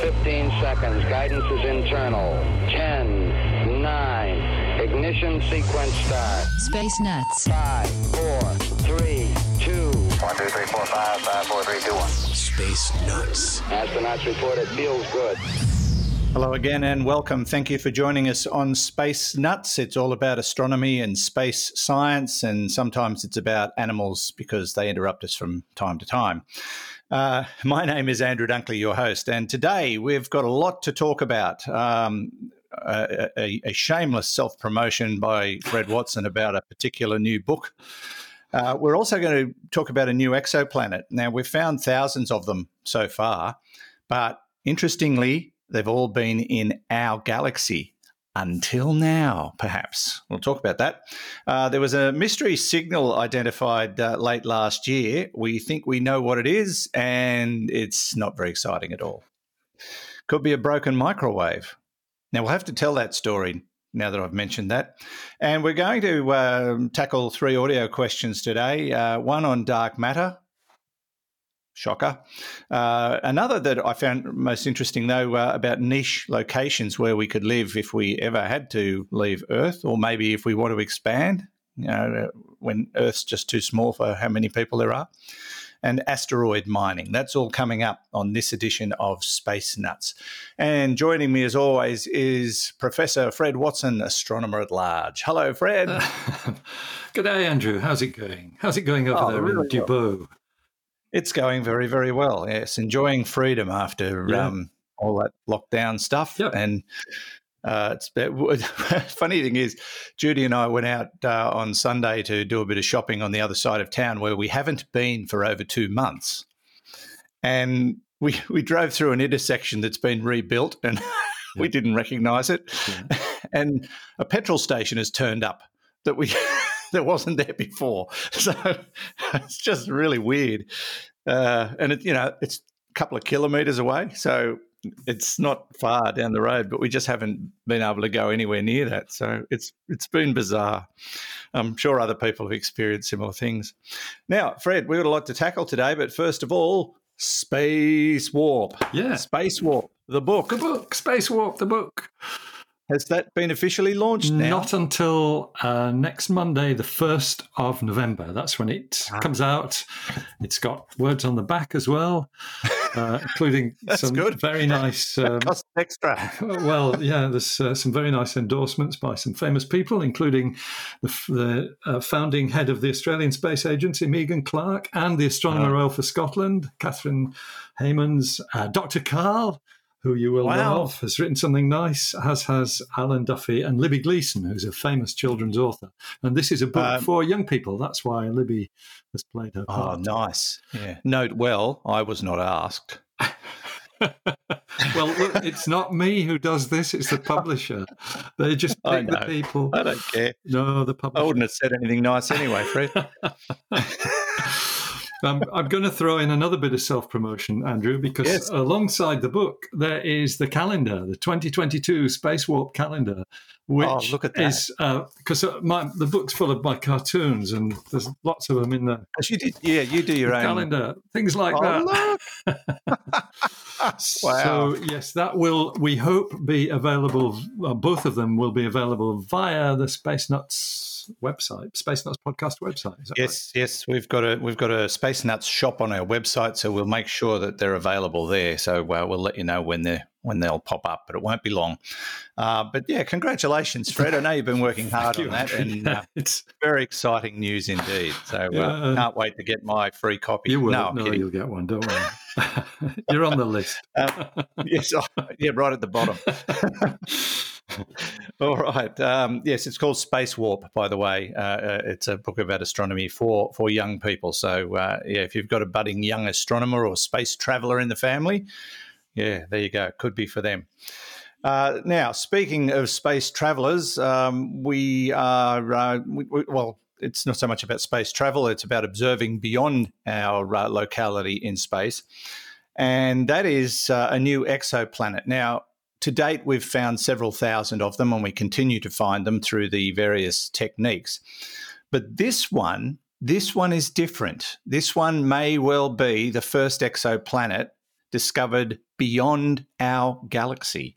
15 seconds. Guidance is internal. 10, 9. Ignition sequence start. Space Nuts. 5, 4, 3, 2. 1, 2, 3, 4, 5, 5, 4, 3, 2, 1. Space Nuts. Astronauts report it feels good. Hello again and welcome. Thank you for joining us on Space Nuts. It's all about astronomy and space science, and sometimes it's about animals because they interrupt us from time to time. Uh, my name is Andrew Dunkley, your host, and today we've got a lot to talk about. Um, a, a, a, shameless self promotion by Fred Watson about a particular new book. Uh, we're also going to talk about a new exoplanet. Now, we've found thousands of them so far, but interestingly, They've all been in our galaxy until now, perhaps. We'll talk about that. Uh, there was a mystery signal identified uh, late last year. We think we know what it is, and it's not very exciting at all. Could be a broken microwave. Now, we'll have to tell that story now that I've mentioned that. And we're going to um, tackle three audio questions today uh, one on dark matter, Shocker. Uh, another that I found most interesting, though, uh, about niche locations where we could live if we ever had to leave Earth, or maybe if we want to expand, you know, when Earth's just too small for how many people there are. And asteroid mining. That's all coming up on this edition of Space Nuts. And joining me, as always, is Professor Fred Watson, astronomer at large. Hello, Fred. Good day, Andrew. How's it going? How's it going over oh, there really in Dubbo? Well. It's going very, very well. Yes, enjoying freedom after yeah. um, all that lockdown stuff. Yep. And uh, it's funny thing is, Judy and I went out uh, on Sunday to do a bit of shopping on the other side of town where we haven't been for over two months, and we we drove through an intersection that's been rebuilt and. we didn't recognise it, yeah. and a petrol station has turned up that we that wasn't there before. So it's just really weird. Uh, and it, you know, it's a couple of kilometers away, so it's not far down the road, but we just haven't been able to go anywhere near that. So it's it's been bizarre. I'm sure other people have experienced similar things. Now, Fred, we've got a lot to tackle today, but first of all, Space Warp. Yeah. Space Warp, the book. The book, Space Warp, the book. Has that been officially launched now? Not until uh, next Monday, the 1st of November. That's when it ah. comes out. It's got words on the back as well, uh, including some good. very nice. Um, costs extra. well, yeah, there's uh, some very nice endorsements by some famous people, including the, the uh, founding head of the Australian Space Agency, Megan Clark, and the Astronomer oh. Royal for Scotland, Catherine Heymans, uh, Dr. Karl who you will wow. know of, has written something nice, as has Alan Duffy and Libby Gleeson, who's a famous children's author. And this is a book um, for young people. That's why Libby has played her oh, part. Oh, nice. Yeah. Note well, I was not asked. well, look, it's not me who does this; it's the publisher. They just pick the people. I don't care. No, the publisher. I wouldn't have said anything nice anyway, Fred. um, I'm going to throw in another bit of self promotion, Andrew, because yes. alongside the book, there is the calendar, the 2022 Space Warp calendar, which oh, look at that. is because uh, uh the book's full of my cartoons and there's lots of them in there. You did, yeah, you do your the own calendar, things like oh, that. wow. So, yes, that will, we hope, be available. Well, both of them will be available via the Space Nuts website, Space Nuts podcast website. yes, right? yes, we've got a we've got a Space Nuts shop on our website, so we'll make sure that they're available there. So uh, we'll let you know when they're when they'll pop up, but it won't be long. Uh, but yeah, congratulations, Fred. I know you've been working hard on that, and uh, it's very exciting news indeed. So uh, yeah. can't wait to get my free copy. You will. No, no you'll get one. Don't worry. You're on the list. Um, yes, yeah, right at the bottom. All right. Um, yes, it's called Space Warp, by the way. Uh, uh, it's a book about astronomy for, for young people. So, uh, yeah, if you've got a budding young astronomer or space traveler in the family, yeah, there you go. Could be for them. Uh, now, speaking of space travelers, um, we are, uh, we, we, well, it's not so much about space travel, it's about observing beyond our uh, locality in space. And that is a new exoplanet. Now, to date, we've found several thousand of them, and we continue to find them through the various techniques. But this one, this one is different. This one may well be the first exoplanet discovered beyond our galaxy.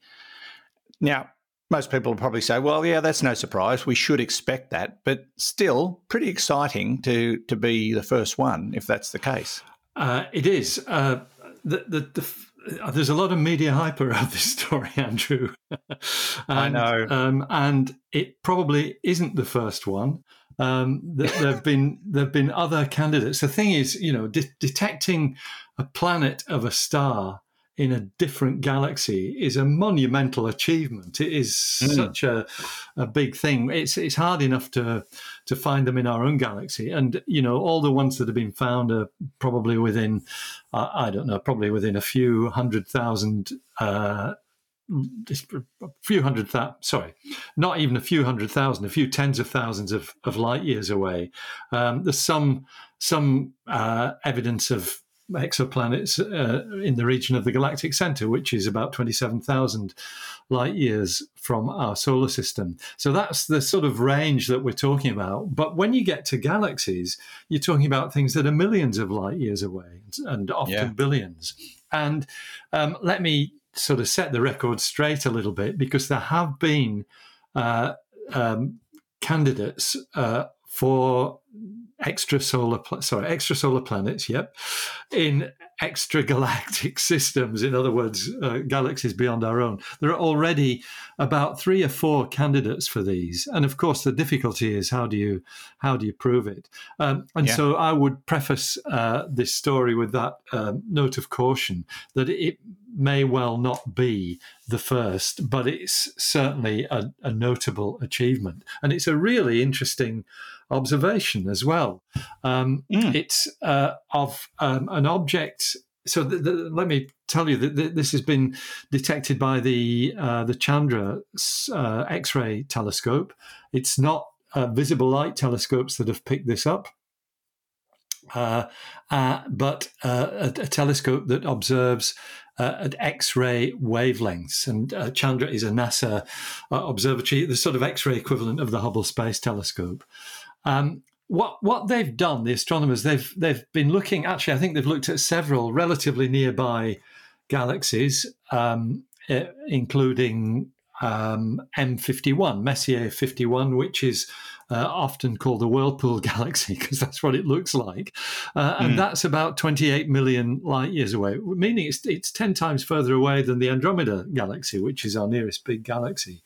Now, most people will probably say, well, yeah, that's no surprise. We should expect that. But still, pretty exciting to, to be the first one, if that's the case. Uh, it is. Uh, the, the, the, uh, there's a lot of media hype around this story, Andrew. and, I know. Um, and it probably isn't the first one. Um, there've been there've been other candidates. The thing is, you know, de- detecting a planet of a star in a different galaxy is a monumental achievement. It is mm. such a, a big thing. It's it's hard enough to to find them in our own galaxy, and you know all the ones that have been found are probably within uh, I don't know, probably within a few hundred thousand. Uh, a few hundred thousand, sorry, not even a few hundred thousand, a few tens of thousands of, of light years away. Um, there's some some uh, evidence of exoplanets uh, in the region of the galactic center, which is about 27,000 light years from our solar system. So that's the sort of range that we're talking about. But when you get to galaxies, you're talking about things that are millions of light years away and often yeah. billions. And um, let me sort of set the record straight a little bit because there have been uh, um, candidates uh, for extrasolar sorry extrasolar planets yep in extragalactic systems in other words uh, galaxies beyond our own there are already about three or four candidates for these and of course the difficulty is how do you how do you prove it um, and yeah. so i would preface uh, this story with that um, note of caution that it may well not be the first, but it's certainly a, a, notable achievement. And it's a really interesting observation as well. Um, mm. It's uh, of um, an object. So let me tell you that this has been detected by the uh, the Chandra uh, X-ray telescope. It's not uh, visible light telescopes that have picked this up. Uh, uh, but a, a telescope that observes uh, at X-ray wavelengths. And uh, Chandra is a NASA uh, observatory, the sort of X-ray equivalent of the Hubble Space Telescope. Um, what what they've done, the astronomers, they've they've been looking. Actually, I think they've looked at several relatively nearby galaxies, um, eh, including um, M51, Messier 51, which is uh, often called the Whirlpool Galaxy because that's what it looks like. Uh, and mm. that's about 28 million light years away, meaning it's, it's 10 times further away than the Andromeda Galaxy, which is our nearest big galaxy.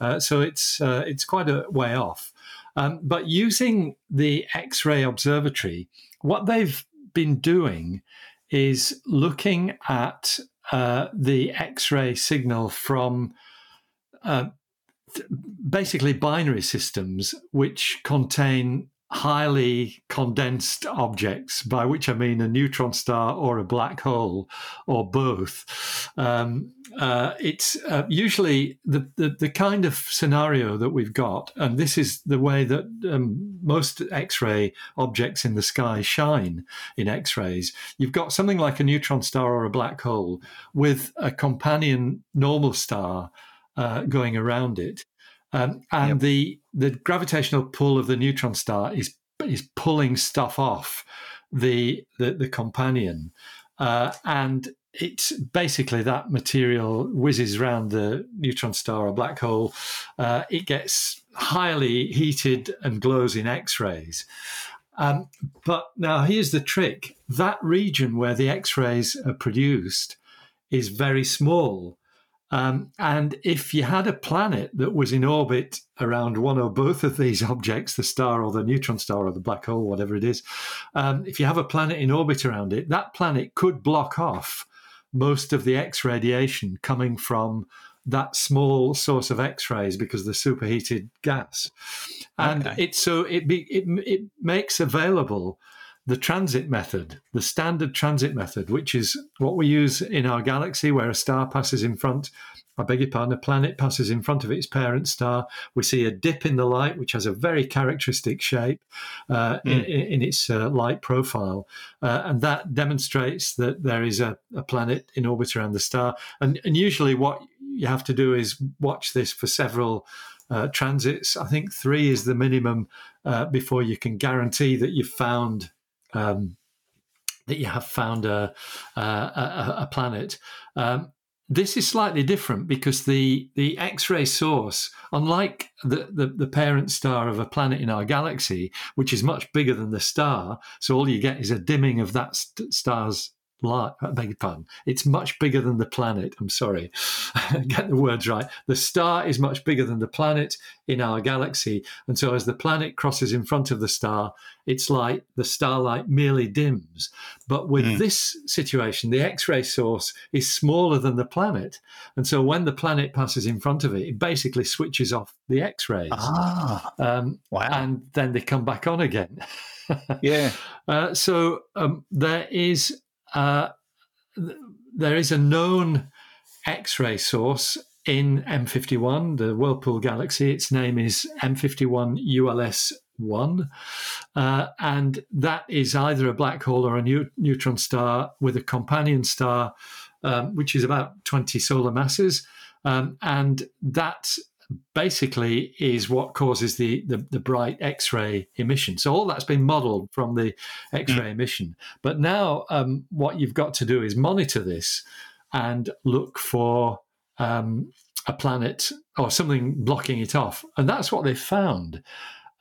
Uh, so it's, uh, it's quite a way off. Um, but using the X ray observatory, what they've been doing is looking at uh, the X ray signal from uh, basically binary systems which contain highly condensed objects, by which I mean a neutron star or a black hole or both. Um, uh, it's uh, usually the, the, the, kind of scenario that we've got, and this is the way that um, most X ray objects in the sky shine in X rays. You've got something like a neutron star or a black hole with a companion normal star uh, going around it. Um, and yep. the the gravitational pull of the neutron star is is pulling stuff off the the, the companion, uh, and it's basically that material whizzes around the neutron star or black hole. Uh, it gets highly heated and glows in X-rays. Um, but now here's the trick: that region where the X-rays are produced is very small. Um, and if you had a planet that was in orbit around one or both of these objects, the star or the neutron star or the black hole, whatever it is, um, if you have a planet in orbit around it, that planet could block off most of the X radiation coming from that small source of X-rays because of the superheated gas, and okay. it so it be, it it makes available the transit method, the standard transit method, which is what we use in our galaxy, where a star passes in front. I beg your pardon, a planet passes in front of its parent star. We see a dip in the light, which has a very characteristic shape uh, mm. in, in, its uh, light profile. Uh, and that demonstrates that there is a, a, planet in orbit around the star. And, and usually, what you have to do is watch this for several uh, transits. I think three is the minimum uh, before you can guarantee that you've found um, that you have found a a, a, planet. Um, this is slightly different because the the X-ray source, unlike the, the, the parent star of a planet in our galaxy, which is much bigger than the star, so all you get is a dimming of that st- star's light. I beg your pardon. It's much bigger than the planet. I'm sorry, get the words right. The star is much bigger than the planet in our galaxy, and so as the planet crosses in front of the star, it's like the starlight merely dims. But with mm. this situation, the X-ray source is smaller than the planet, and so when the planet passes in front of it, it basically switches off the X-rays. Ah, um, wow! And then they come back on again. yeah. Uh, so um, there is uh, there is a known X ray source in M51, the Whirlpool galaxy. Its name is M51 ULS 1. Uh, and that is either a black hole or a new, neutron star with a companion star, um, which is about 20 solar masses. Um, and that basically is what causes the, the, the, bright X-ray emission. So all that's been modelled from the X-ray mm. emission. But now um, what you've got to do is monitor this and look for um, a planet or something blocking it off, and that's what they found.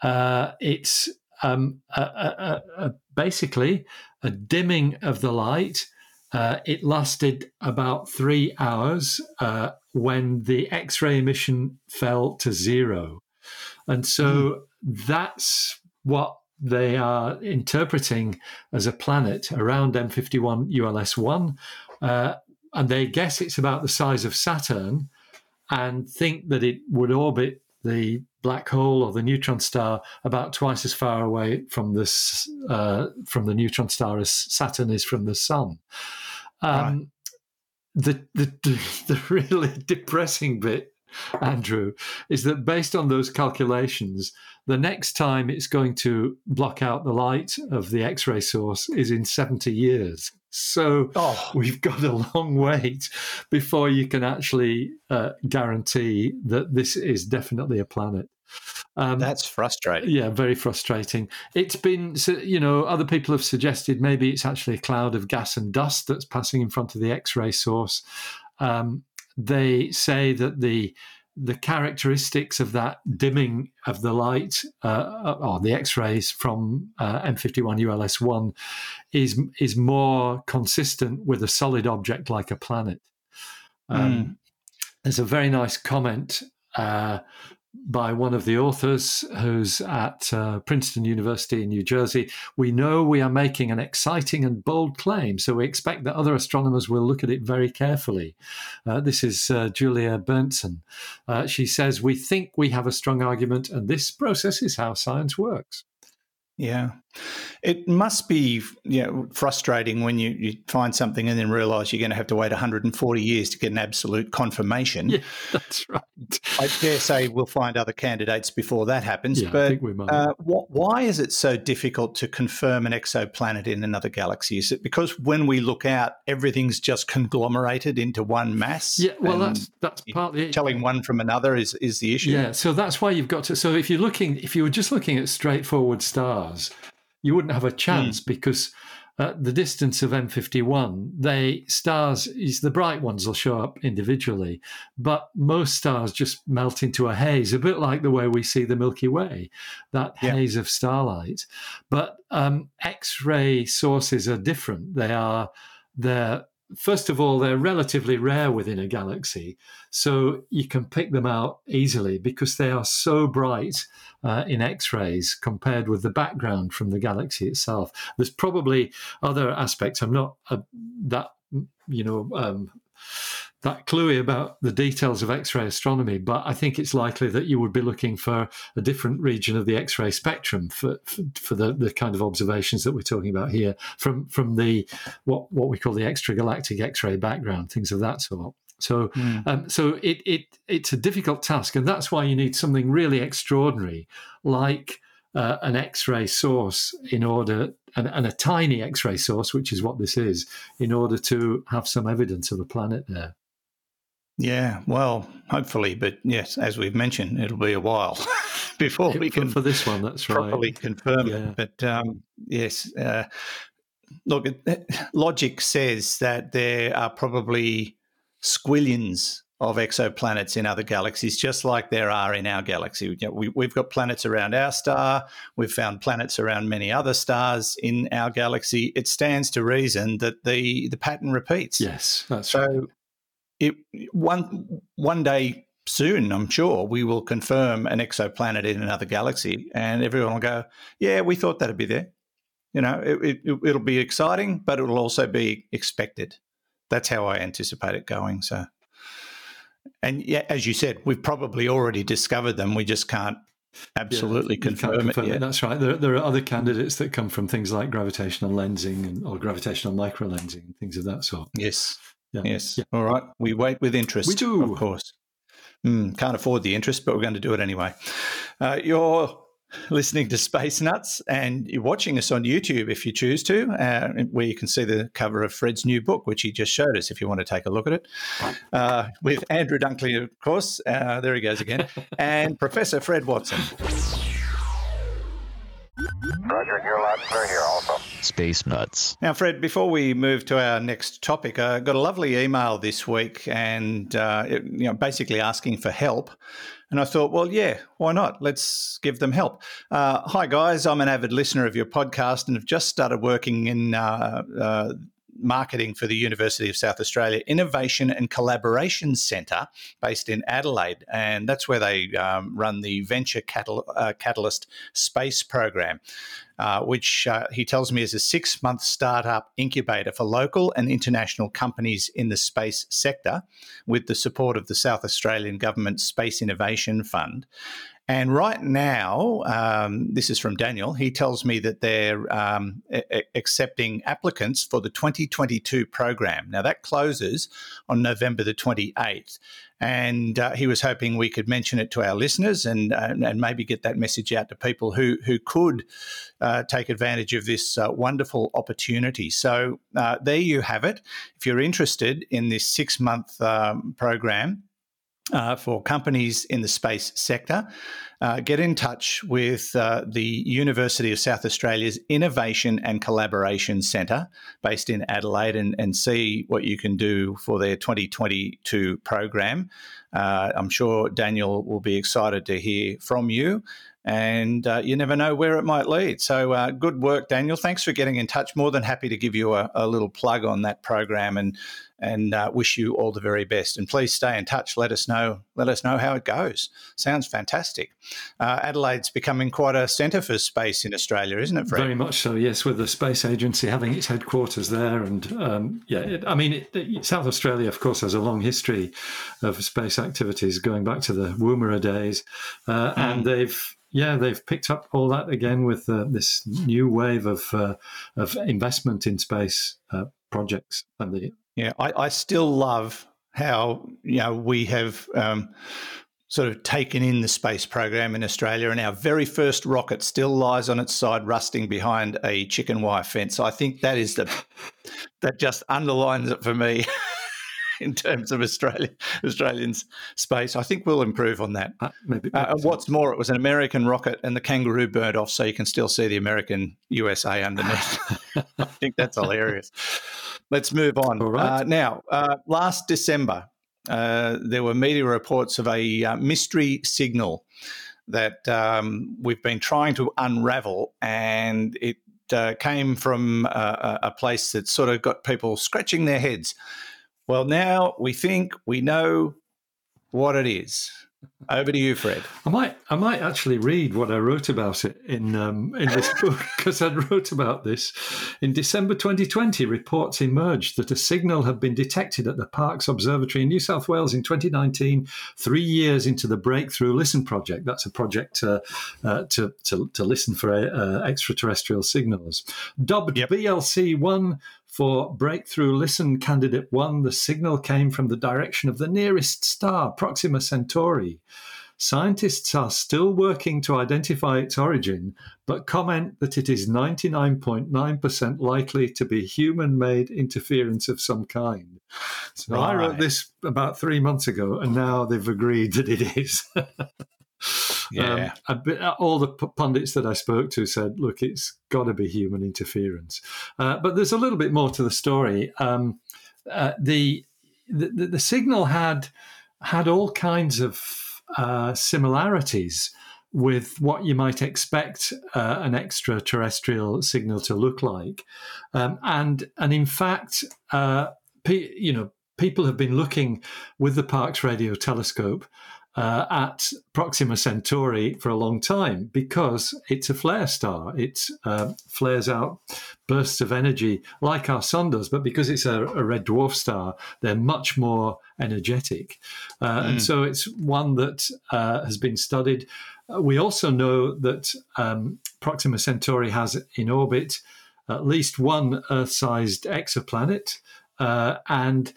Uh, it's um, a, a, a, basically a dimming of the light. Uh, it lasted about three hours. Uh, when the X ray emission fell to zero. And so mm. that's what they are interpreting as a planet around M51 ULS 1. Uh, and they guess it's about the size of Saturn and think that it would orbit the black hole or the neutron star about twice as far away from this uh, from the neutron star as Saturn is from the sun. Um, right the, the, the really depressing bit, Andrew, is that based on those calculations, the next time it's going to block out the light of the X ray source is in 70 years. So oh. we've got a long wait before you can actually uh, guarantee that this is definitely a planet. Um, That's frustrating. Yeah, very frustrating. It's been, you know, other people have suggested maybe it's actually a cloud of gas and dust that's passing in front of the X-ray source. Um, they say that the the characteristics of that dimming of the light uh, or the X-rays from uh, M51 ULS1 is is more consistent with a solid object like a planet. Um, mm. There's a very nice comment uh, by one of the authors who's at uh, Princeton University in New Jersey. We know we are making an exciting and bold claim, so we expect that other astronomers will look at it very carefully. Uh, this is uh, Julia Berndtsson. Uh, she says, We think we have a strong argument, and this process is how science works. Yeah. It must be you know, frustrating when you, you find something and then realize you're going to have to wait 140 years to get an absolute confirmation. Yeah, that's right. I dare say we'll find other candidates before that happens. Yeah, but uh, wh- why is it so difficult to confirm an exoplanet in another galaxy? Is it because when we look out, everything's just conglomerated into one mass? Yeah, well, that's that's partly telling one from another is is the issue. Yeah, so that's why you've got to. So if you're looking, if you were just looking at straightforward stars you wouldn't have a chance mm. because at the distance of M51, they stars is the bright ones will show up individually, but most stars just melt into a haze, a bit like the way we see the Milky Way, that yeah. haze of starlight. But um, X-ray sources are different. They are they're first of all, they're relatively rare within a galaxy. So you can pick them out easily because they are so bright uh, in X rays compared with the background from the galaxy itself. There's probably other aspects. I'm not uh, that, you know, um, that cluey about the details of X-ray astronomy, but I think it's likely that you would be looking for a different region of the X-ray spectrum for for, for the, the kind of observations that we're talking about here from from the what what we call the extragalactic X-ray background, things of that sort. So, mm. um, so it it it's a difficult task, and that's why you need something really extraordinary, like uh, an X-ray source, in order and, and, a tiny X-ray source, which is what this is, in order to have some evidence of a planet there. Yeah, well, hopefully, but yes, as we've mentioned, it'll be a while before we can for this one. That's properly right. confirm yeah. it. But um, yes, uh, look, logic says that there are probably squillions of exoplanets in other galaxies, just like there are in our galaxy. We, we've got planets around our star. We've found planets around many other stars in our galaxy. It stands to reason that the the pattern repeats. Yes, that's so. right. It one one day soon, I'm sure, we will confirm an exoplanet in another galaxy, and everyone will go, "Yeah, we thought that'd be there." You know, it, it, it'll be exciting, but it'll also be expected. That's how I anticipate it going. So, and yeah, as you said, we've probably already discovered them. We just can't absolutely Yeah, confirm, confirm it yet. That's right. There, there are other candidates that come from things like gravitational lensing and, or gravitational microlensing and things of that sort. Yes. Yeah. Yes. Yeah. All right. We wait with interest. We do. Of course. Mm, can't afford the interest, but we're going to do it anyway. Uh, you're listening to Space Nuts and you're watching us on YouTube if you choose to, uh, where you can see the cover of Fred's new book, which he just showed us if you want to take a look at it. Uh, with Andrew Dunkley, of course. Uh, there he goes again. and Professor Fred Watson. Roger, your last clear here also. Space Nuts. Now, Fred, before we move to our next topic, I got a lovely email this week and, uh, it, you know, basically asking for help. And I thought, well, yeah, why not? Let's give them help. Uh, hi, guys. I'm an avid listener of your podcast and have just started working in uh, uh, marketing for the University of South Australia Innovation and Collaboration Centre based in Adelaide. And that's where they um, run the Venture Catal- uh, Catalyst Space Program. Uh, which uh, he tells me is a six month startup incubator for local and international companies in the space sector with the support of the South Australian Government Space Innovation Fund. And right now, um, this is from Daniel. He tells me that they're um, a- accepting applicants for the 2022 program. Now, that closes on November the 28th. And uh, he was hoping we could mention it to our listeners and, uh, and maybe get that message out to people who, who could uh, take advantage of this uh, wonderful opportunity. So, uh, there you have it. If you're interested in this six month um, program, uh, for companies in the space sector, uh, get in touch with uh, the University of South Australia's Innovation and Collaboration Centre based in Adelaide and, and see what you can do for their 2022 program. Uh, I'm sure Daniel will be excited to hear from you. And uh, you never know where it might lead. So, uh, good work, Daniel. Thanks for getting in touch. More than happy to give you a, a little plug on that program and and uh, wish you all the very best. And please stay in touch. Let us know. Let us know how it goes. Sounds fantastic. Uh, Adelaide's becoming quite a centre for space in Australia, isn't it, Fred? Very much so, yes, with the space agency having its headquarters there. And um, yeah, it, I mean, it, it- South Australia, of course, has a long history of space activities going back to the Woomera days. Uh, And they've, yeah, they've picked up all that again with uh, this new wave of, uh, of investment in space uh, projects. And the, Yeah, I, I still love how you know we have um, sort of taken in the space program in Australia, and our very first rocket still lies on its side, rusting behind a chicken wire fence. I think that is the that just underlines it for me. In terms of Australia, Australians space, I think we'll improve on that. uh, maybe, Uh, what's more, it was an American rocket, and the kangaroo burned off, so you can still see the American USA underneath. I think that's hilarious. Let's move on. All right. Uh, now, uh, last December, uh, there were media reports of a uh, mystery signal that um, we've been trying to unravel, and it uh, came from uh, a a place that sort of got people scratching their heads. Well, now we think we know what it is. Over to you, Fred. I might, I might actually read what I wrote about it in um, in this book because I wrote about this in December 2020. Reports emerged that a signal had been detected at the Parkes Observatory in New South Wales in 2019, three years into the Breakthrough Listen project. That's a project uh, uh, to, to to listen for uh, extraterrestrial signals. Dubbed BLC one for Breakthrough Listen Candidate 1, the signal came from the direction of the nearest star, Proxima Centauri. Scientists are still working to identify its origin, but comment that it is 99.9% likely to be human made interference of some kind. So I wrote this about three months ago, and now they've agreed that it is. Yeah. Um, bit, all the pundits that I spoke to said, look, it's got to be human interference. Uh, but there's a little bit more to the story. Um, uh, the, the, the signal had had all kinds of uh, similarities with what you might expect uh, an extraterrestrial signal to look like, um, and and in fact, uh, pe- you know, people have been looking with the Parkes Radio Telescope uh, at Proxima Centauri for a long time because it's a flare star. It uh, flares out bursts of energy like our sun does, but because it's a, a red dwarf star, they're much more energetic. Uh, mm. And so it's one that uh, has been studied. Uh, we also know that um, Proxima Centauri has in orbit at least one Earth sized exoplanet. Uh, and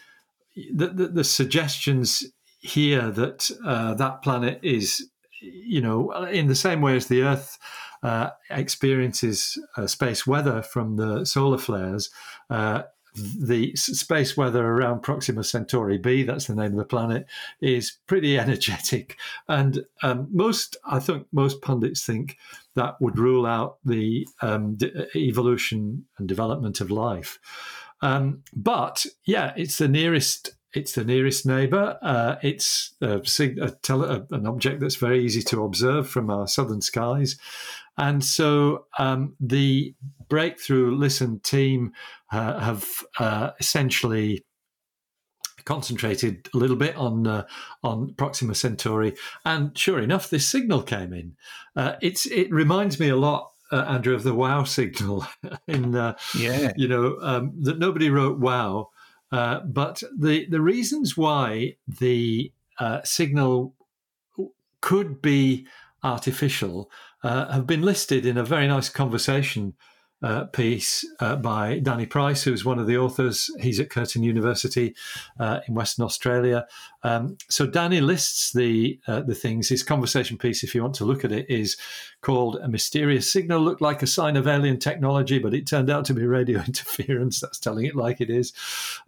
the, the, the suggestions here that uh, that planet is, you know, in the same way as the Earth uh, experiences uh, space weather from the solar flares. Uh, the space weather around Proxima Centauri b, that's the name of the planet, is pretty energetic. And um, most, I think, most pundits think that would rule out the um, evolution and development of life. Um, but yeah, it's the nearest it's the nearest neighbour. Uh, it's a, a tele, an object that's very easy to observe from our southern skies. And so um, the Breakthrough Listen team uh, have uh, essentially concentrated a little bit on uh, on Proxima Centauri, and sure enough, this signal came in. Uh, it's it reminds me a lot uh, Andrew, of the wow signal in, uh, yeah, you know, um, that nobody wrote wow, uh, but the the reasons why the uh, signal could be artificial uh, have been listed in a very nice conversation uh, piece uh, by Danny Price, who's one of the authors. He's at Curtin University uh, in Western Australia. Um, so Danny lists the uh, the things. His conversation piece, if you want to look at it, is called "A Mysterious Signal Looked Like a Sign of Alien Technology, but it turned out to be radio interference." That's telling it like it is.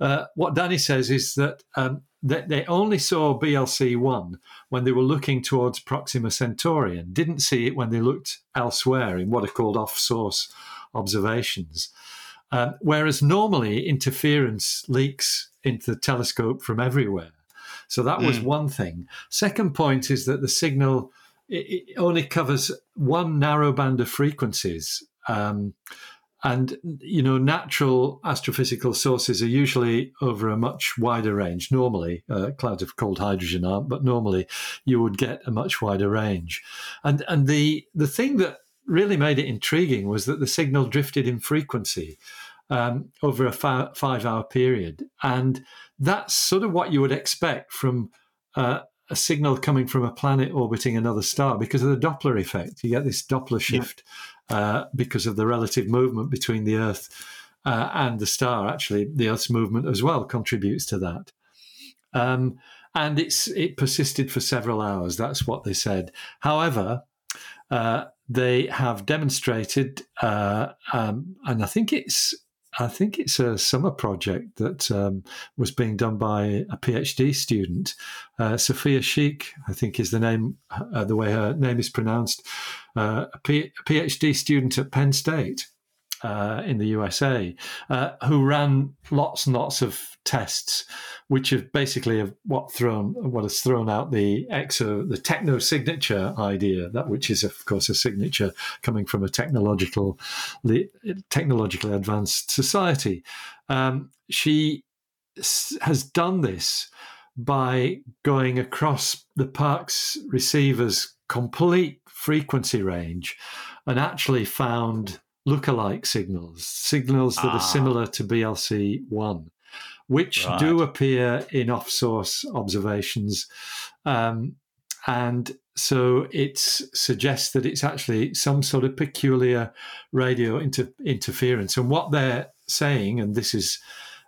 Uh, what Danny says is that. Um, they only saw BLC 1 when they were looking towards Proxima Centauri and didn't see it when they looked elsewhere in what are called off source observations. Um, whereas normally interference leaks into the telescope from everywhere. So that was mm. one thing. Second point is that the signal it, it only covers one narrow band of frequencies. Um, and you know, natural astrophysical sources are usually over a much wider range. Normally, uh, clouds of cold hydrogen aren't, but normally you would get a much wider range. And and the the thing that really made it intriguing was that the signal drifted in frequency um, over a fi- five hour period. And that's sort of what you would expect from uh, a signal coming from a planet orbiting another star because of the Doppler effect. You get this Doppler shift yeah. uh, because of the relative movement between the Earth uh, and the star. Actually, the Earth's movement as well contributes to that. Um, and it's it persisted for several hours. That's what they said. However, uh, they have demonstrated, uh, um, and I think it's I think it's a summer project that um, was being done by a PhD student, uh, Sophia Sheikh, I think is the name, uh, the way her name is pronounced, uh, a, P- a PhD student at Penn State uh, in the USA, uh, who ran lots and lots of tests, which have basically have what thrown what has thrown out the exo the techno signature idea, that which is of course a signature coming from a technological technologically advanced society. Um, she has done this by going across the Parkes receiver's complete frequency range and actually found lookalike signals, signals that ah. are similar to BLC 1, which right. do appear in off source observations. Um, and so it suggests that it's actually some sort of peculiar radio inter- interference. And what they're saying, and this is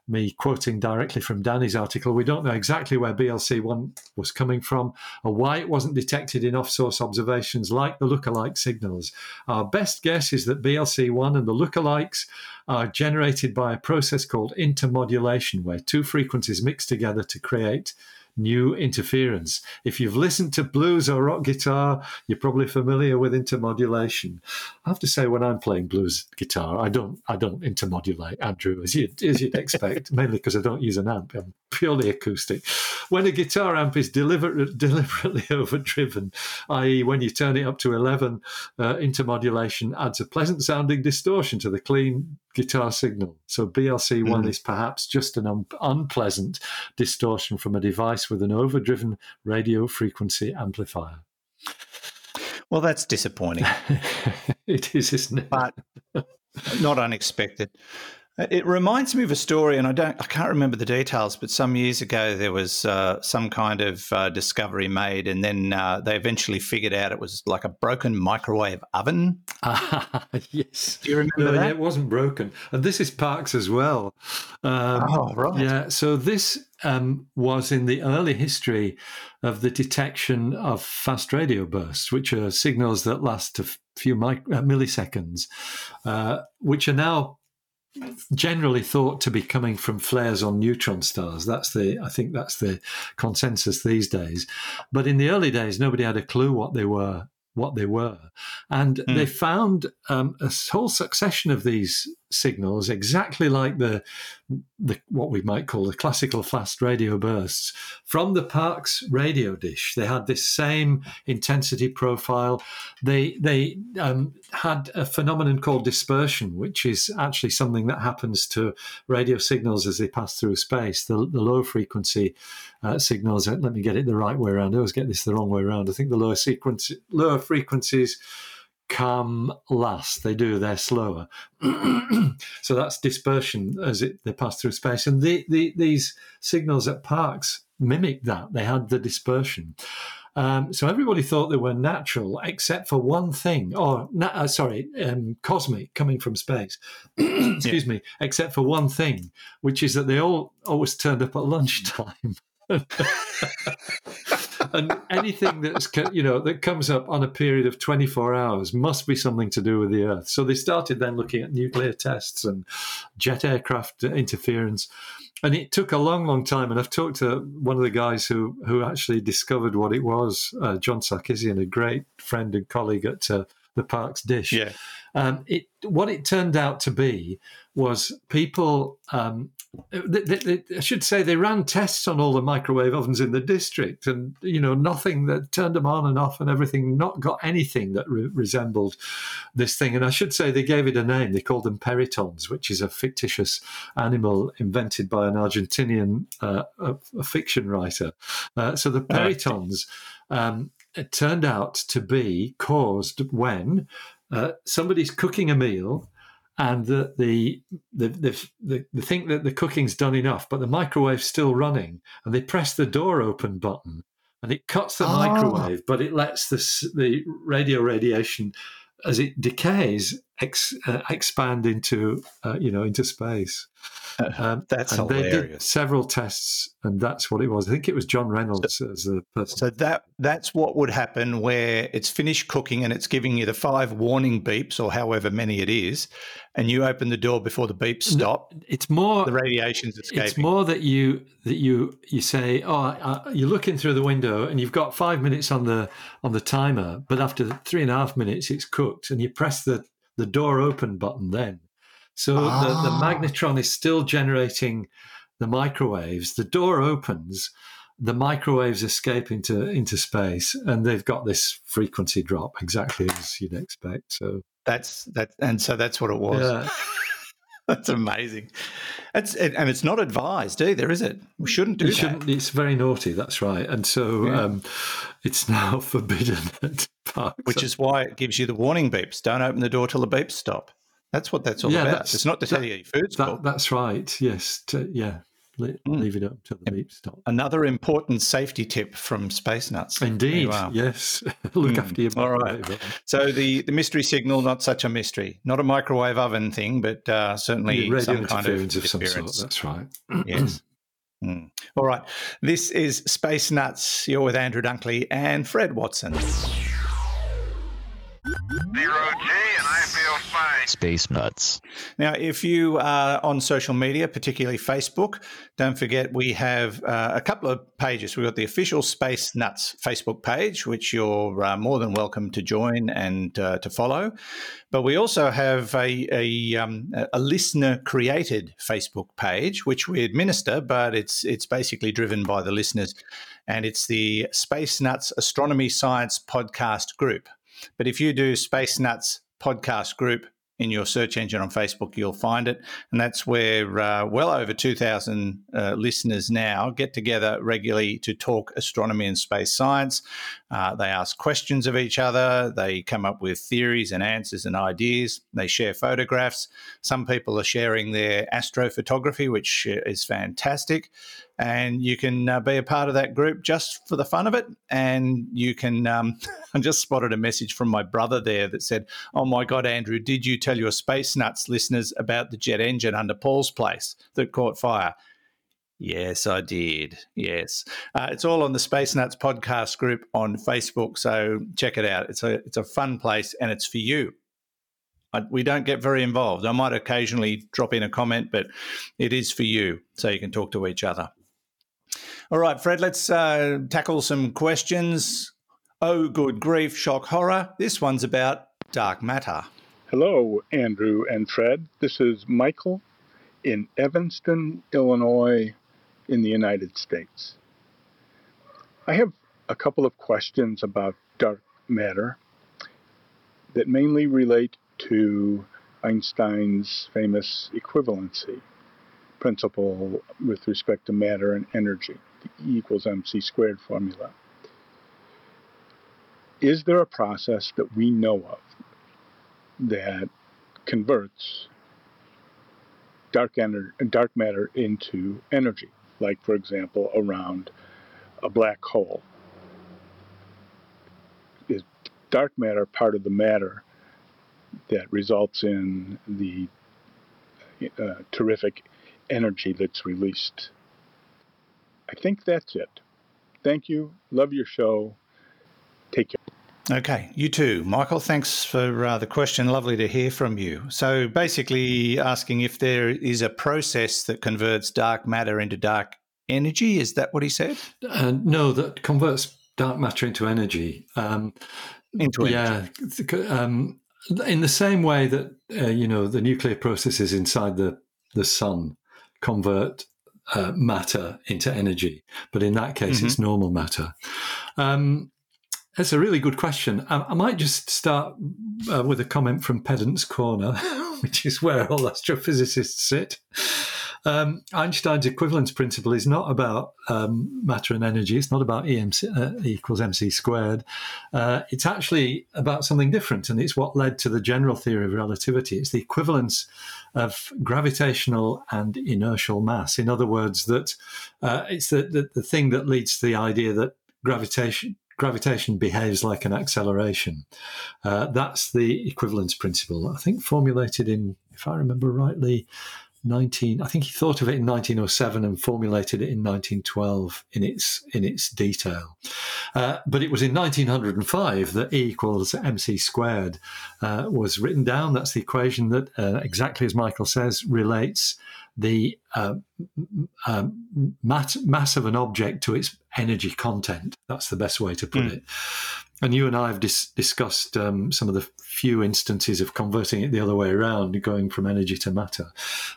me quoting directly from Danny's article, we don't know exactly where BLC1 was coming from or why it wasn't detected in off source observations like the lookalike signals. Our best guess is that BLC1 and the lookalikes are generated by a process called intermodulation, where two frequencies mix together to create new interference. If you've listened to blues or rock guitar, you're probably familiar with intermodulation. I have to say, when I'm playing blues guitar, I don't I don't intermodulate, Andrew, as you'd, as you'd expect, mainly because I don't use an amp. I'm purely acoustic. When a guitar amp is deliberate, deliberately overdriven, i.e., when you turn it up to 11, uh, intermodulation adds a pleasant sounding distortion to the clean guitar signal. So BLC1 mm. is perhaps just an un- unpleasant distortion from a device with an overdriven radio frequency amplifier. Well, that's disappointing. it is, isn't it? But not unexpected. It reminds me of a story, and I don't, I can't remember the details, but some years ago there was uh, some kind of uh, discovery made, and then uh, they eventually figured out it was like a broken microwave oven. Ah, yes. Do you remember no, that? Yeah, it wasn't broken, and this is Parkes as well. Um, oh, right. Yeah. So this um, was in the early history of the detection of fast radio bursts, which are signals that last a few mic- uh, milliseconds, uh, which are now generally thought to be coming from flares on neutron stars. That's the I think that's the consensus these days. But in the early days, nobody had a clue what they were what they were. And mm. they found um, a whole succession of these signals, exactly like the, the what we might call the classical fast radio bursts, from the Parkes radio dish. They had this same intensity profile. They they um, had a phenomenon called dispersion, which is actually something that happens to radio signals as they pass through space. The, the low frequency uh, signals. Let me get it the right way around. I always get this the wrong way around. I think the lower sequence, lower frequencies come last. They do. They're slower. so that's dispersion as it they pass through space. And the, the, these signals at Parkes mimic that. They had the dispersion. Um, so everybody thought they were natural, except for one thing, or na- uh, sorry, um, cosmic, coming from space. Excuse yeah. me, except for one thing, which is that they all always turned up at lunchtime. and anything that's you know that comes up on a period of 24 hours must be something to do with the earth. So they started then looking at nuclear tests and jet aircraft interference. And it took a long long time. And i've talked to one of the guys who who actually discovered what it was uh, john Sarkissian a great friend and colleague at uh, the Parkes dish. Yeah. Um, it what it turned out to be was people um, they, they, I should say they ran tests on all the microwave ovens in the district, and you know nothing that turned them on and off and everything. Not got anything that re- resembled this thing. And I should say they gave it a name. They called them perytons, which is a fictitious animal invented by an Argentinian uh, a, a fiction writer. Uh, so the perytons Um, it turned out to be caused when uh, somebody's cooking a meal and the the, the the the the think that the cooking's done enough, but the microwave's still running, and they press the door open button, and it cuts the oh. microwave, but it lets the the radio radiation as it decays ex, uh, expand into uh, you know into space. Um, that's and hilarious. They did several tests, and that's what it was. I think it was John Reynolds so, as the person. So that that's what would happen where it's finished cooking and it's giving you the five warning beeps or however many it is, and you open the door before the beeps stop. No, it's more the radiation's escaping. It's more that you that you you say, oh, uh, you're looking through the window and you've got five minutes on the on the timer, but after three and a half minutes, it's cooked, and you press the the door open button then so ah. the, the ah. magnetron is still generating the microwaves. The door opens, the microwaves escape into into space, and they've got this frequency drop exactly as you'd expect. So that's that, and so that's what it was. Yeah. That's amazing. It's it, and it's not advised either, is it? We shouldn't do it that. Shouldn't, it's very naughty. That's right. And so yeah. um, it's now forbidden at Parkes. Which is why it gives you the warning beeps. Don't open the door till the beeps stop. That's what that's all yeah, about. It's not to that, tell you your food's that, That's right. Yes. To, yeah. Le- mm. Leave it up to the beep stop. Another important safety tip from Space Nuts. Indeed. Yes. Look mm. after your body. All right. So the, the mystery signal, not such a mystery. Not a microwave oven thing, but uh, certainly yeah, some kind of, of some sort. That's right. yes. Mm. All right. This is Space Nuts. You're with Andrew Dunkley and Fred Watson. Zero Space Nuts. Now, if you are on social media, particularly Facebook, don't forget we have uh, a couple of pages. We've got the official Space Nuts Facebook page, which you're uh, more than welcome to join and uh, to follow. But we also have a, a, um, a listener created Facebook page, which we administer, but it's it's basically driven by the listeners, and it's the Space Nuts Astronomy Science Podcast Group. But if you do Space Nuts Podcast Group in your search engine on Facebook, you'll find it. And that's where uh, well over 2,000 uh, listeners now get together regularly to talk astronomy and space science. Uh, they ask questions of each other, they come up with theories and answers and ideas, they share photographs. Some people are sharing their astrophotography, which is fantastic and you can uh, be a part of that group just for the fun of it. And you can, um, I just spotted a message from my brother there that said, Oh my God, Andrew, did you tell your Space Nuts listeners about the jet engine under Paul's place that caught fire? Yes, I did. Yes, uh, it's all on the Space Nuts podcast group on Facebook. So check it out. It's a it's a fun place, and it's for you. I, we don't get very involved. I might occasionally drop in a comment, but it is for you, so you can talk to each other. All right, Fred, let's uh, tackle some questions. Oh, good grief, shock horror. This one's about dark matter. Hello, Andrew and Fred. This is Michael in Evanston, Illinois, in the United States. I have a couple of questions about dark matter that mainly relate to Einstein's famous equivalency principle with respect to matter and energy the E equals mc squared formula. Is there a process that we know of that converts dark, dark matter into energy, like, for example, around a black hole? Is dark matter part of the matter that results in the uh, terrific energy that's released I think that's it. Thank you. Love your show. Take care. Okay, you too. Michael, thanks for uh, the question. Lovely to hear from you. So, basically, asking if there is a process that converts dark matter into dark energy. Is that what he said? Uh, no, that converts dark matter into energy. Um, into energy. Yeah. Um, in the same way that, uh, you know, the nuclear processes inside the, the sun convert uh, matter into energy, but in that case, mm-hmm. it's normal matter. Um, that's a really good question. I, I might just start uh, with a comment from Pedant's Corner, which is where all astrophysicists sit. Um, Einstein's equivalence principle is not about um, matter and energy. It's not about EMC uh, equals mc squared. Uh, it's actually about something different, and it's what led to the general theory of relativity. It's the equivalence of gravitational and inertial mass. In other words, that uh, it's the, the, the thing that leads to the idea that gravitation gravitation behaves like an acceleration. Uh, that's the equivalence principle. I think formulated in, if I remember rightly, 19 i think he thought of it in 1907 and formulated it in 1912 in its in its detail. Uh, but it was in 1905 that e equals mc squared uh, was written down. That's the equation that uh, exactly as michael says relates the uh, mass, mass of an object to its energy content that's the best way to put mm. it and you and I have dis- discussed um, some of the few instances of converting it the other way around, going from energy to matter,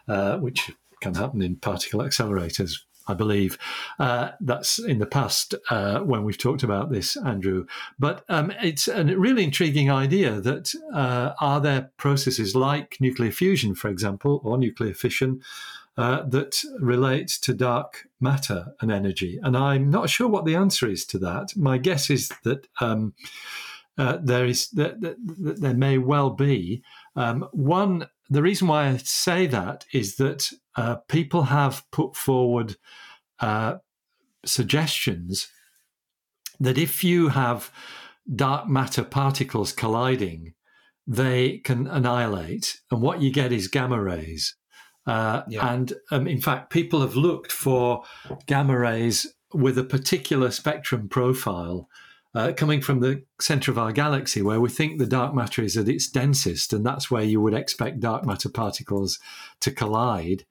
uh, which can happen in particle accelerators. I believe uh, that's in the past uh, when we've talked about this, Andrew. But um, it's a really intriguing idea that uh, are there processes like nuclear fusion, for example, or nuclear fission, uh, that relates to dark matter and energy? And I'm not sure what the answer is to that. My guess is that um, uh, there is that, that, that, there may well be um, one. The reason why I say that is that uh, people have put forward uh, suggestions that if you have dark matter particles colliding, they can annihilate, and what you get is gamma rays. Uh, yeah. And um, in fact, people have looked for gamma rays with a particular spectrum profile uh, coming from the center of our galaxy, where we think the dark matter is at its densest, and that's where you would expect dark matter particles to collide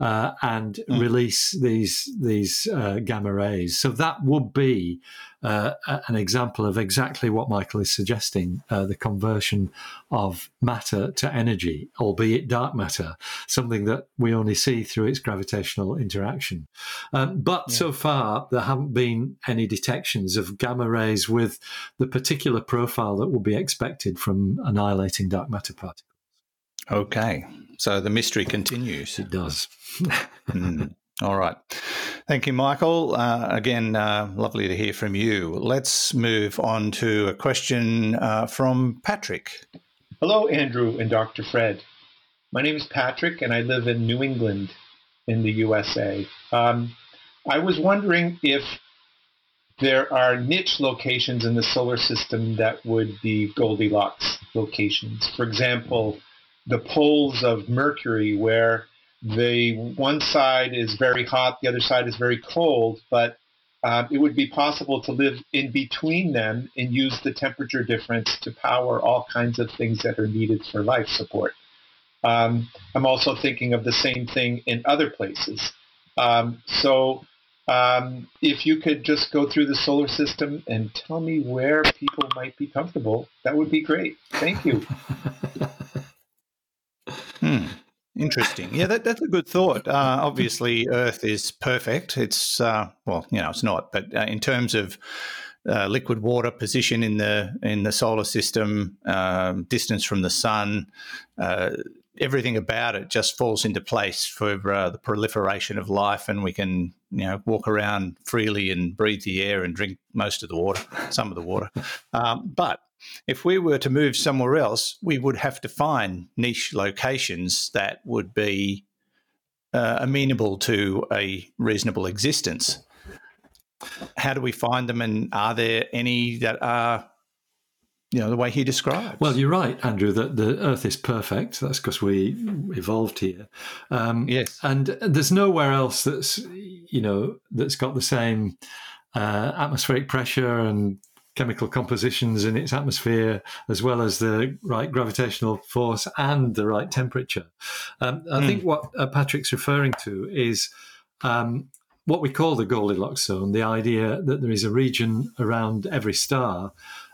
uh, and mm. release these these uh, gamma rays. So that would be uh, an example of exactly what Michael is suggesting: uh, the conversion of matter to energy, albeit dark matter, something that we only see through its gravitational interaction. Um, but yeah. so far, there haven't been any detections of gamma rays with the particular profile that would be expected from annihilating dark matter particles. Okay. So the mystery continues. It does. mm. All right. Thank you, Michael. Uh, again, uh, lovely to hear from you. Let's move on to a question uh, from Patrick. Hello, Andrew and Dr. Fred. My name is Patrick, and I live in New England in the USA. Um, I was wondering if there are niche locations in the solar system that would be Goldilocks locations. For example, the poles of Mercury, where the one side is very hot, the other side is very cold, but uh, it would be possible to live in between them and use the temperature difference to power all kinds of things that are needed for life support. Um, I'm also thinking of the same thing in other places. Um, so um, if you could just go through the solar system and tell me where people might be comfortable, that would be great. Thank you. Hmm. Interesting. Yeah, that, that's a good thought. Uh, obviously, Earth is perfect. It's uh, well, you know, it's not, but uh, in terms of uh, liquid water position in the in the solar system, um, distance from the sun, uh, everything about it just falls into place for uh, the proliferation of life, and we can you know walk around freely and breathe the air and drink most of the water, some of the water. Um, but if we were to move somewhere else, we would have to find niche locations that would be uh, amenable to a reasonable existence. How do we find them, and are there any that are you know the way he describes. Well, you're right, Andrew. That the Earth is perfect. That's because we evolved here. Um, yes, and there's nowhere else that's you know that's got the same uh, atmospheric pressure and chemical compositions in its atmosphere, as well as the right gravitational force and the right temperature. Um, I mm. think what uh, Patrick's referring to is. Um, what we call the Goldilocks zone, the idea that there is a region around every star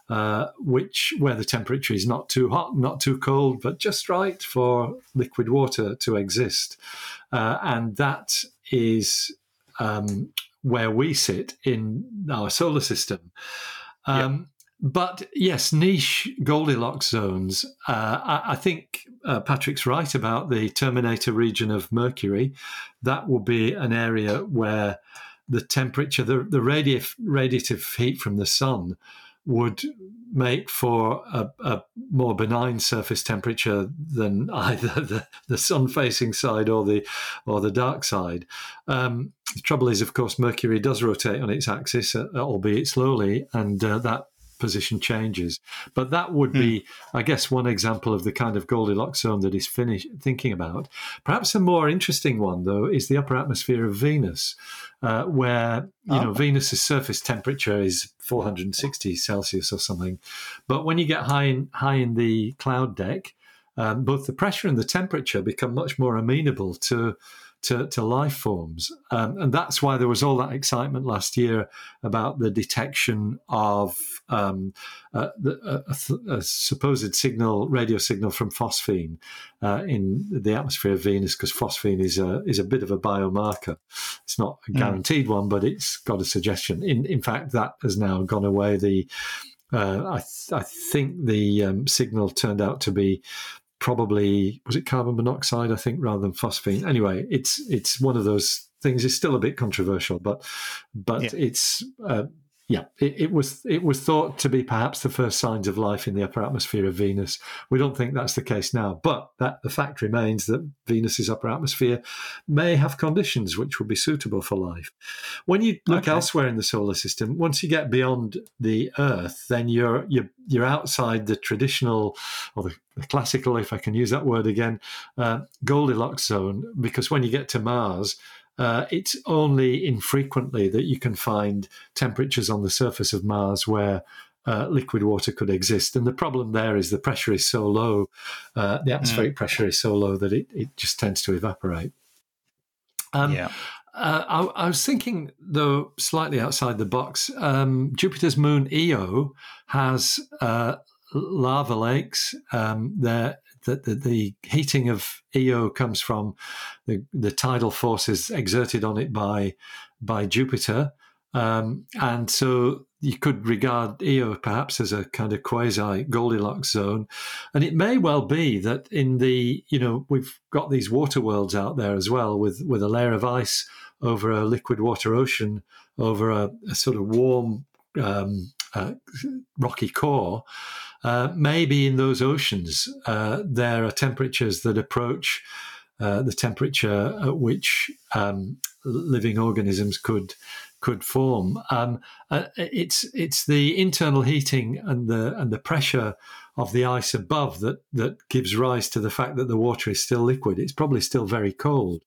uh, which where the temperature is not too hot, not too cold, but just right for liquid water to exist, uh, and that is um, where we sit in our solar system. Um, yep. But yes, niche Goldilocks zones. Uh, I, I, think uh, Patrick's right about the Terminator region of Mercury. That will be an area where the temperature, the, the radiative, radiative heat from the sun would make for a, a, more benign surface temperature than either the, the sun facing side or the or the dark side. Um, the trouble is, of course, Mercury does rotate on its axis, uh, albeit slowly, and uh, that position changes. But that would be, mm. I guess, one example of the kind of Goldilocks zone that he's finish, thinking about. Perhaps a more interesting one, though, is the upper atmosphere of Venus, uh, where you oh. know Venus's surface temperature is 460 Celsius or something. But when you get high in high in the cloud deck, um, both the pressure and the temperature become much more amenable to to, to life forms. Um, and that's why there was all that excitement last year about the detection of um, uh, the, a, a, supposed signal, radio signal from phosphine uh, in the atmosphere of Venus, because phosphine is a, is a bit of a biomarker. It's not a hmm. guaranteed mm. one, but it's got a suggestion. In, in fact, that has now gone away. The uh, I, th- I, think the um, signal turned out to be probably was it carbon monoxide I think rather than phosphine. Anyway, it's it's one of those things. It's still a bit controversial, but but yeah. it's uh, yeah, it, it, was it was thought to be perhaps the first signs of life in the upper atmosphere of Venus. We don't think that's the case now, but that the fact remains that Venus's upper atmosphere may have conditions which would be suitable for life. When you look okay. elsewhere in the solar system, once you get beyond the Earth, then you're you're you're outside the traditional or the, the classical, if I can use that word again, uh, Goldilocks zone. Because when you get to Mars, uh, it's only infrequently that you can find temperatures on the surface of Mars where uh, liquid water could exist. And the problem there is the pressure is so low, uh, the atmospheric mm. pressure is so low that it, it just tends to evaporate. Um, yeah. Uh, I, I, was thinking, though, slightly outside the box. Um, Jupiter's moon Io has uh, lava lakes. Um, there, that the, the, heating of Io comes from the, the, tidal forces exerted on it by by Jupiter, um, and so you could regard Io perhaps as a kind of quasi Goldilocks zone, and it may well be that in the you know we've got these water worlds out there as well with with a layer of ice over a liquid water ocean over a, a sort of warm um, uh, rocky core uh, maybe in those oceans uh, there are temperatures that approach uh, the temperature at which um, living organisms could could form. Um, uh, it's it's the internal heating and the and the pressure of the ice above that that gives rise to the fact that the water is still liquid. It's probably still very cold,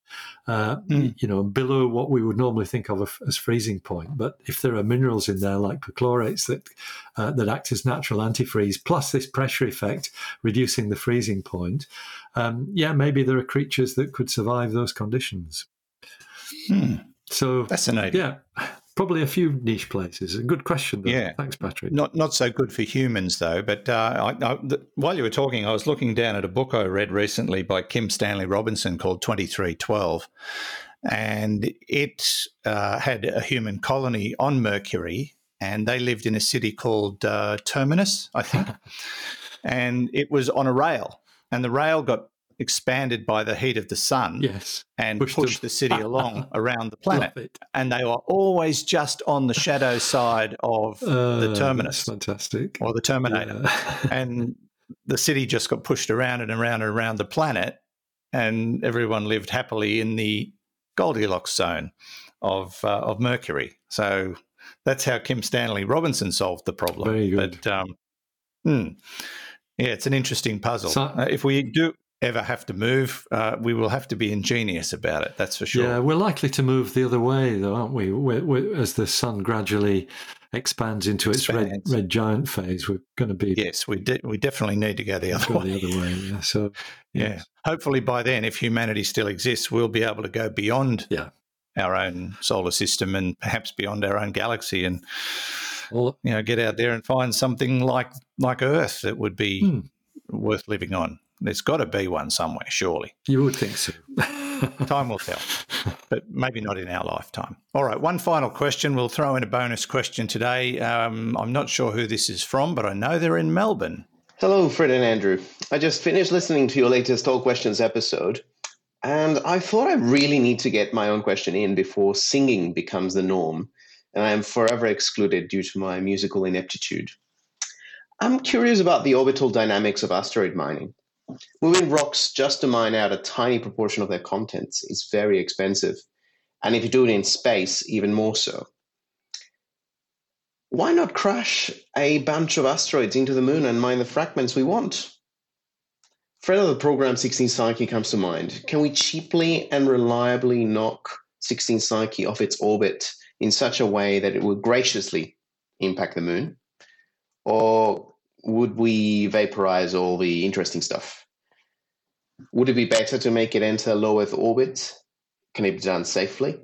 uh, mm. you know, below what we would normally think of as freezing point. But if there are minerals in there like perchlorates that uh, that act as natural antifreeze, plus this pressure effect reducing the freezing point, um, yeah, maybe there are creatures that could survive those conditions. Hmm. So fascinating. Yeah. Probably a few niche places. A good question. Though. Yeah, thanks, Patrick. Not not so good for humans though. But uh, I, I, the, while you were talking, I was looking down at a book I read recently by Kim Stanley Robinson called Twenty Three Twelve, and it uh, had a human colony on Mercury, and they lived in a city called uh, Terminus, I think, and it was on a rail, and the rail got expanded by the heat of the sun yes. and pushed, pushed the city along around the planet. And they were always just on the shadow side of uh, the terminus. fantastic. Or the Terminator. Yeah. and the city just got pushed around and around and around the planet. And everyone lived happily in the Goldilocks zone of, uh, of Mercury. So that's how Kim Stanley Robinson solved the problem. Very good. But, um, hmm, yeah, it's an interesting puzzle. So, uh, if we do ever have to move, uh, we will have to be ingenious about it. That's for sure. Yeah, we're likely to move the other way, though, aren't we? We're, we're, as the sun gradually expands into its red, red giant phase, we're going to be. Yes, we de- we definitely need to go the other go way. The other way, yeah. So, yeah. Hopefully, by then, if humanity still exists, we'll be able to go beyond yeah. our own solar system and perhaps beyond our own galaxy and. Well, you know, get out there and find something like like Earth that would be hmm. worth living on. There's got to be one somewhere, surely. You would think so. Time will tell, but maybe not in our lifetime. All right, one final question. We'll throw in a bonus question today. Um, I'm not sure who this is from, but I know they're in Melbourne. Hello, Fred and Andrew. I just finished listening to your latest All Questions episode, and I thought I really need to get my own question in before singing becomes the norm, and I am forever excluded due to my musical ineptitude. I'm curious about the orbital dynamics of asteroid mining. Moving rocks just to mine out a tiny proportion of their contents is very expensive. And if you do it in space, even more so. Why not crash a bunch of asteroids into the moon and mine the fragments we want? Friend of the program 16 Psyche comes to mind. Can we cheaply and reliably knock 16 Psyche off its orbit in such a way that it will graciously impact the moon? Or would we vaporize all the interesting stuff? Would it be better to make it enter low Earth orbit? Can it be done safely?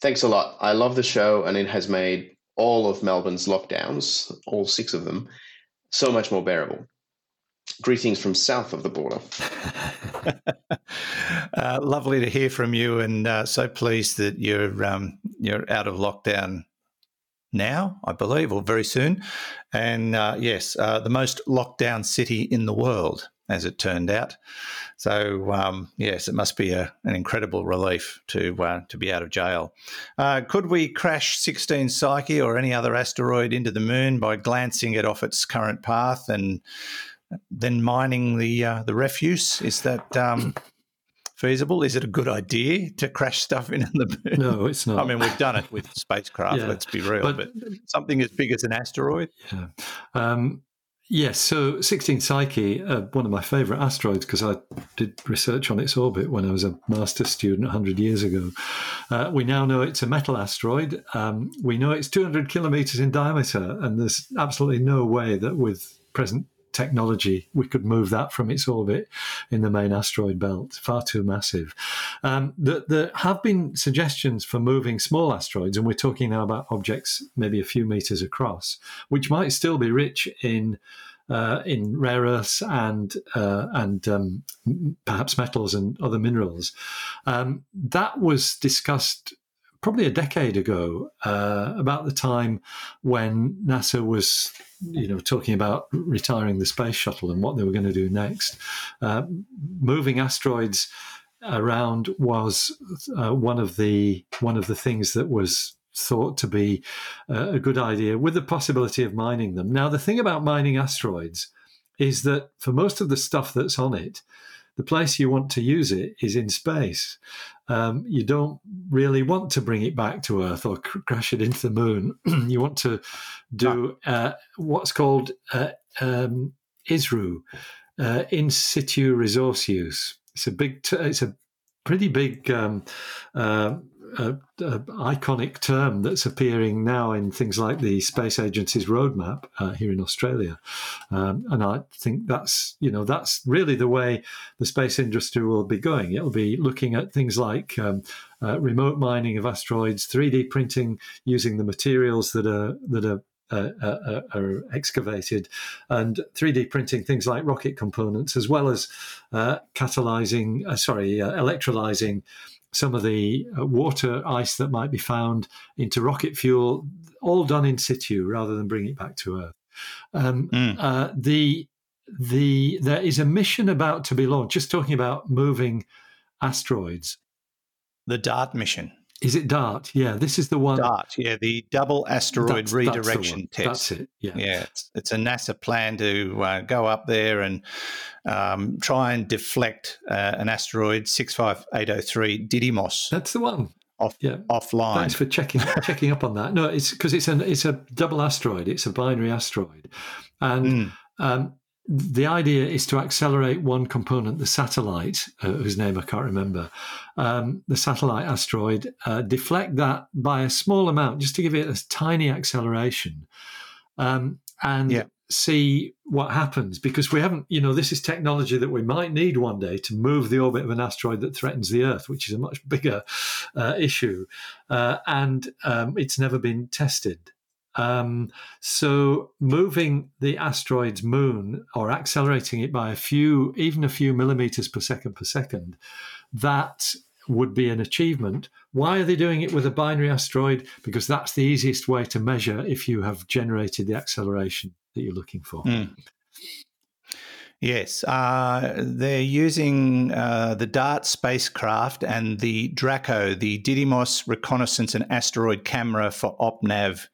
Thanks a lot. I love the show, and it has made all of Melbourne's lockdowns, all six of them, so much more bearable. Greetings from south of the border. uh, lovely to hear from you, and uh, so pleased that you're um, you're out of lockdown now, I believe, or very soon. And uh, yes, uh, the most locked down city in the world, as it turned out. So um, yes, it must be a, an incredible relief to uh, to be out of jail. Uh, could we crash 16 Psyche or any other asteroid into the moon by glancing it off its current path and then mining the uh, the refuse? Is that um, feasible? Is it a good idea to crash stuff into the moon? No, it's not. I mean, we've done it with spacecraft. yeah, let's be real, but, but, something as big as an asteroid. Yeah. Um, Yes, so 16 Psyche, uh, one of my favourite asteroids, because I did research on its orbit when I was a master's student 100 years ago. Uh, we now know it's a metal asteroid. Um, we know it's 200 kilometres in diameter, and there's absolutely no way that with present technology we could move that from its orbit in the main asteroid belt. Far too massive. Um, there, there have been suggestions for moving small asteroids, and we're talking now about objects maybe a few meters across, which might still be rich in uh, in rare earths and uh, and um, perhaps metals and other minerals. Um, that was discussed probably a decade ago, uh, about the time when NASA was, you know, talking about retiring the space shuttle and what they were going to do next. Uh, moving asteroids around was uh, one of the one of the things that was thought to be uh, a good idea with the possibility of mining them. Now, the thing about mining asteroids is that for most of the stuff that's on it, the place you want to use it is in space. Um, you don't really want to bring it back to Earth or cr- crash it into the moon. you want to do uh, what's called uh, um, ISRU, uh, in situ resource use. It's a big, t- it's a pretty big um, uh, a, a iconic term that's appearing now in things like the Space Agency's roadmap uh, here in Australia, um, and I think that's you know that's really the way the space industry will be going. It'll be looking at things like um, uh, remote mining of asteroids, 3D printing using the materials that are that are uh, uh, uh are excavated, and 3D printing things like rocket components, as well as uh, catalyzing, uh, sorry, electrolyzing some of the uh, water ice that might be found into rocket fuel, all done in situ rather than bring it back to Earth. Um, mm. uh, the the there is a mission about to be launched. Just talking about moving asteroids. The DART mission. Is it DART? Yeah, this is the one. DART, yeah, the double asteroid that's, redirection that's test. That's it. Yeah, yeah, it's, it's a NASA plan to uh, go up there and um, try and deflect uh, an asteroid six five eight zero three Didymos. That's the one. Off, yeah. offline. Thanks for checking checking up on that. No, it's because it's an it's a double asteroid. It's a binary asteroid, and mm. um, the idea is to accelerate one component, the satellite, uh, whose name I can't remember, um, the satellite asteroid, uh, deflect that by a small amount, just to give it a tiny acceleration, um, and yeah. see what happens. Because we haven't, you know, this is technology that we might need one day to move the orbit of an asteroid that threatens the Earth, which is a much bigger uh, issue, uh, and um, it's never been tested. Um, so moving the asteroid's moon or accelerating it by a few, even a few millimeters per second per second, that would be an achievement. Why are they doing it with a binary asteroid? Because that's the easiest way to measure if you have generated the acceleration that you're looking for. Mm. Yes, uh, they're using uh, the DART spacecraft and the Draco, the Didymos Reconnaissance and Asteroid Camera for OpNav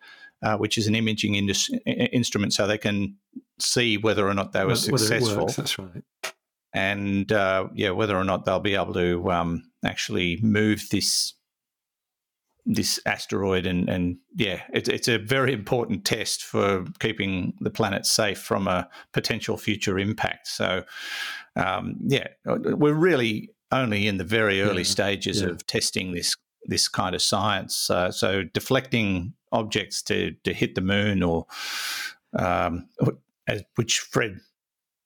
uh, which is an imaging indus- instrument, so they can see whether or not they were whether successful. that's right. And uh, yeah, whether or not they'll be able to um, actually move this this asteroid and and yeah, it's it's a very important test for keeping the planet safe from a potential future impact. So um, yeah, we're really only in the very early yeah. stages yeah. of testing this this kind of science. Uh, so deflecting objects to to hit the moon or um, which Fred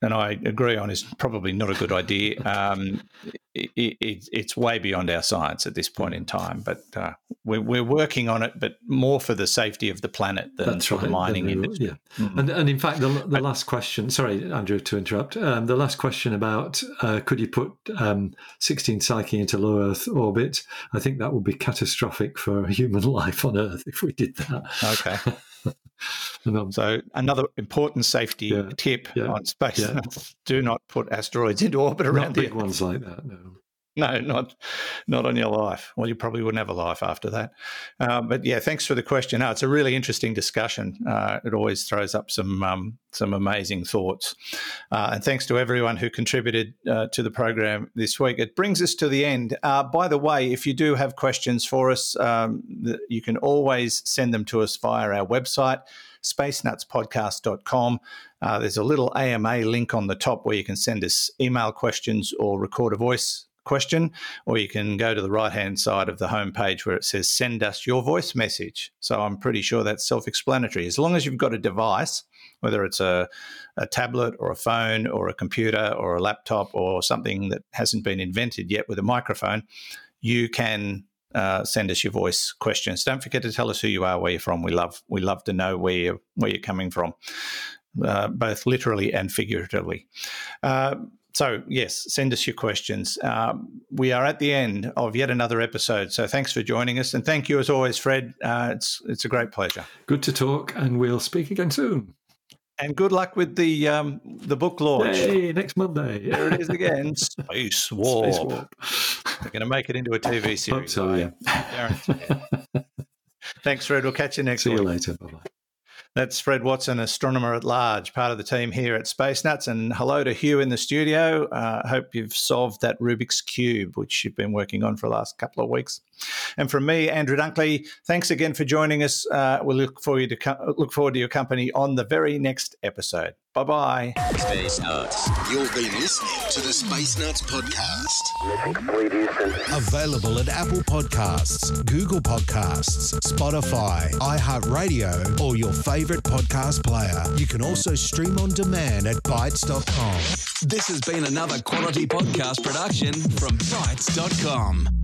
and I agree on is probably not a good idea. Um, it, it, it's way beyond our science at this point in time, but uh, we're, we're, working on it, but more for the safety of the planet than That's for right. the mining we, industry. Yeah. Mm-hmm. And, and in fact, the, the last question, sorry, Andrew, to interrupt, um, the last question about uh, could you put um, 16 Psyche into low Earth orbit? I think that would be catastrophic for human life on Earth if we did that. Okay. so another important safety yeah, tip yeah, on space: yeah. do not put asteroids into orbit around not big ones like that. No. no, not not on your life. Well, you probably wouldn't have a life after that. Uh, but yeah, thanks for the question. It's a really interesting discussion. Uh, it always throws up some um, some amazing thoughts. Uh, and thanks to everyone who contributed uh, to the program this week. It brings us to the end. Uh, by the way, if you do have questions for us, um, you can always send them to us via our website spacenutspodcast.com. Uh, there's a little AMA link on the top where you can send us email questions or record a voice question, or you can go to the right hand side of the homepage where it says send us your voice message. So I'm pretty sure that's self explanatory. As long as you've got a device, whether it's a, a tablet or a phone or a computer or a laptop or something that hasn't been invented yet with a microphone, you can uh, send us your voice questions. Don't forget to tell us who you are, where you're from. We love we love to know where you're, where you're coming from, uh, both literally and figuratively. Uh, so yes, send us your questions. Um, we are at the end of yet another episode. So thanks for joining us, and thank you as always, Fred. Uh, it's it's a great pleasure. Good to talk, and we'll speak again soon. And good luck with the um, the book launch. Hey, next Monday. There it is again. Space Warp. Space Warp. They're going to make it into a TV series. Hope so, yeah. Thanks, Fred. We'll catch you next See week. you later. Bye bye. That's Fred Watson, astronomer at large, part of the team here at Space Nuts. And hello to Hugh in the studio. I uh, hope you've solved that Rubik's Cube, which you've been working on for the last couple of weeks. And from me, Andrew Dunkley, thanks again for joining us. Uh, we'll look forward, to co- look forward to your company on the very next episode. Bye bye. Space Nuts. You've been listening to the Space Nuts podcast. Mission complete, Houston. Available at Apple Podcasts, Google Podcasts, Spotify, iHeartRadio, or your favorite podcast player. You can also stream on demand at bitesz.com. This has been another quality podcast production from bitesz.com.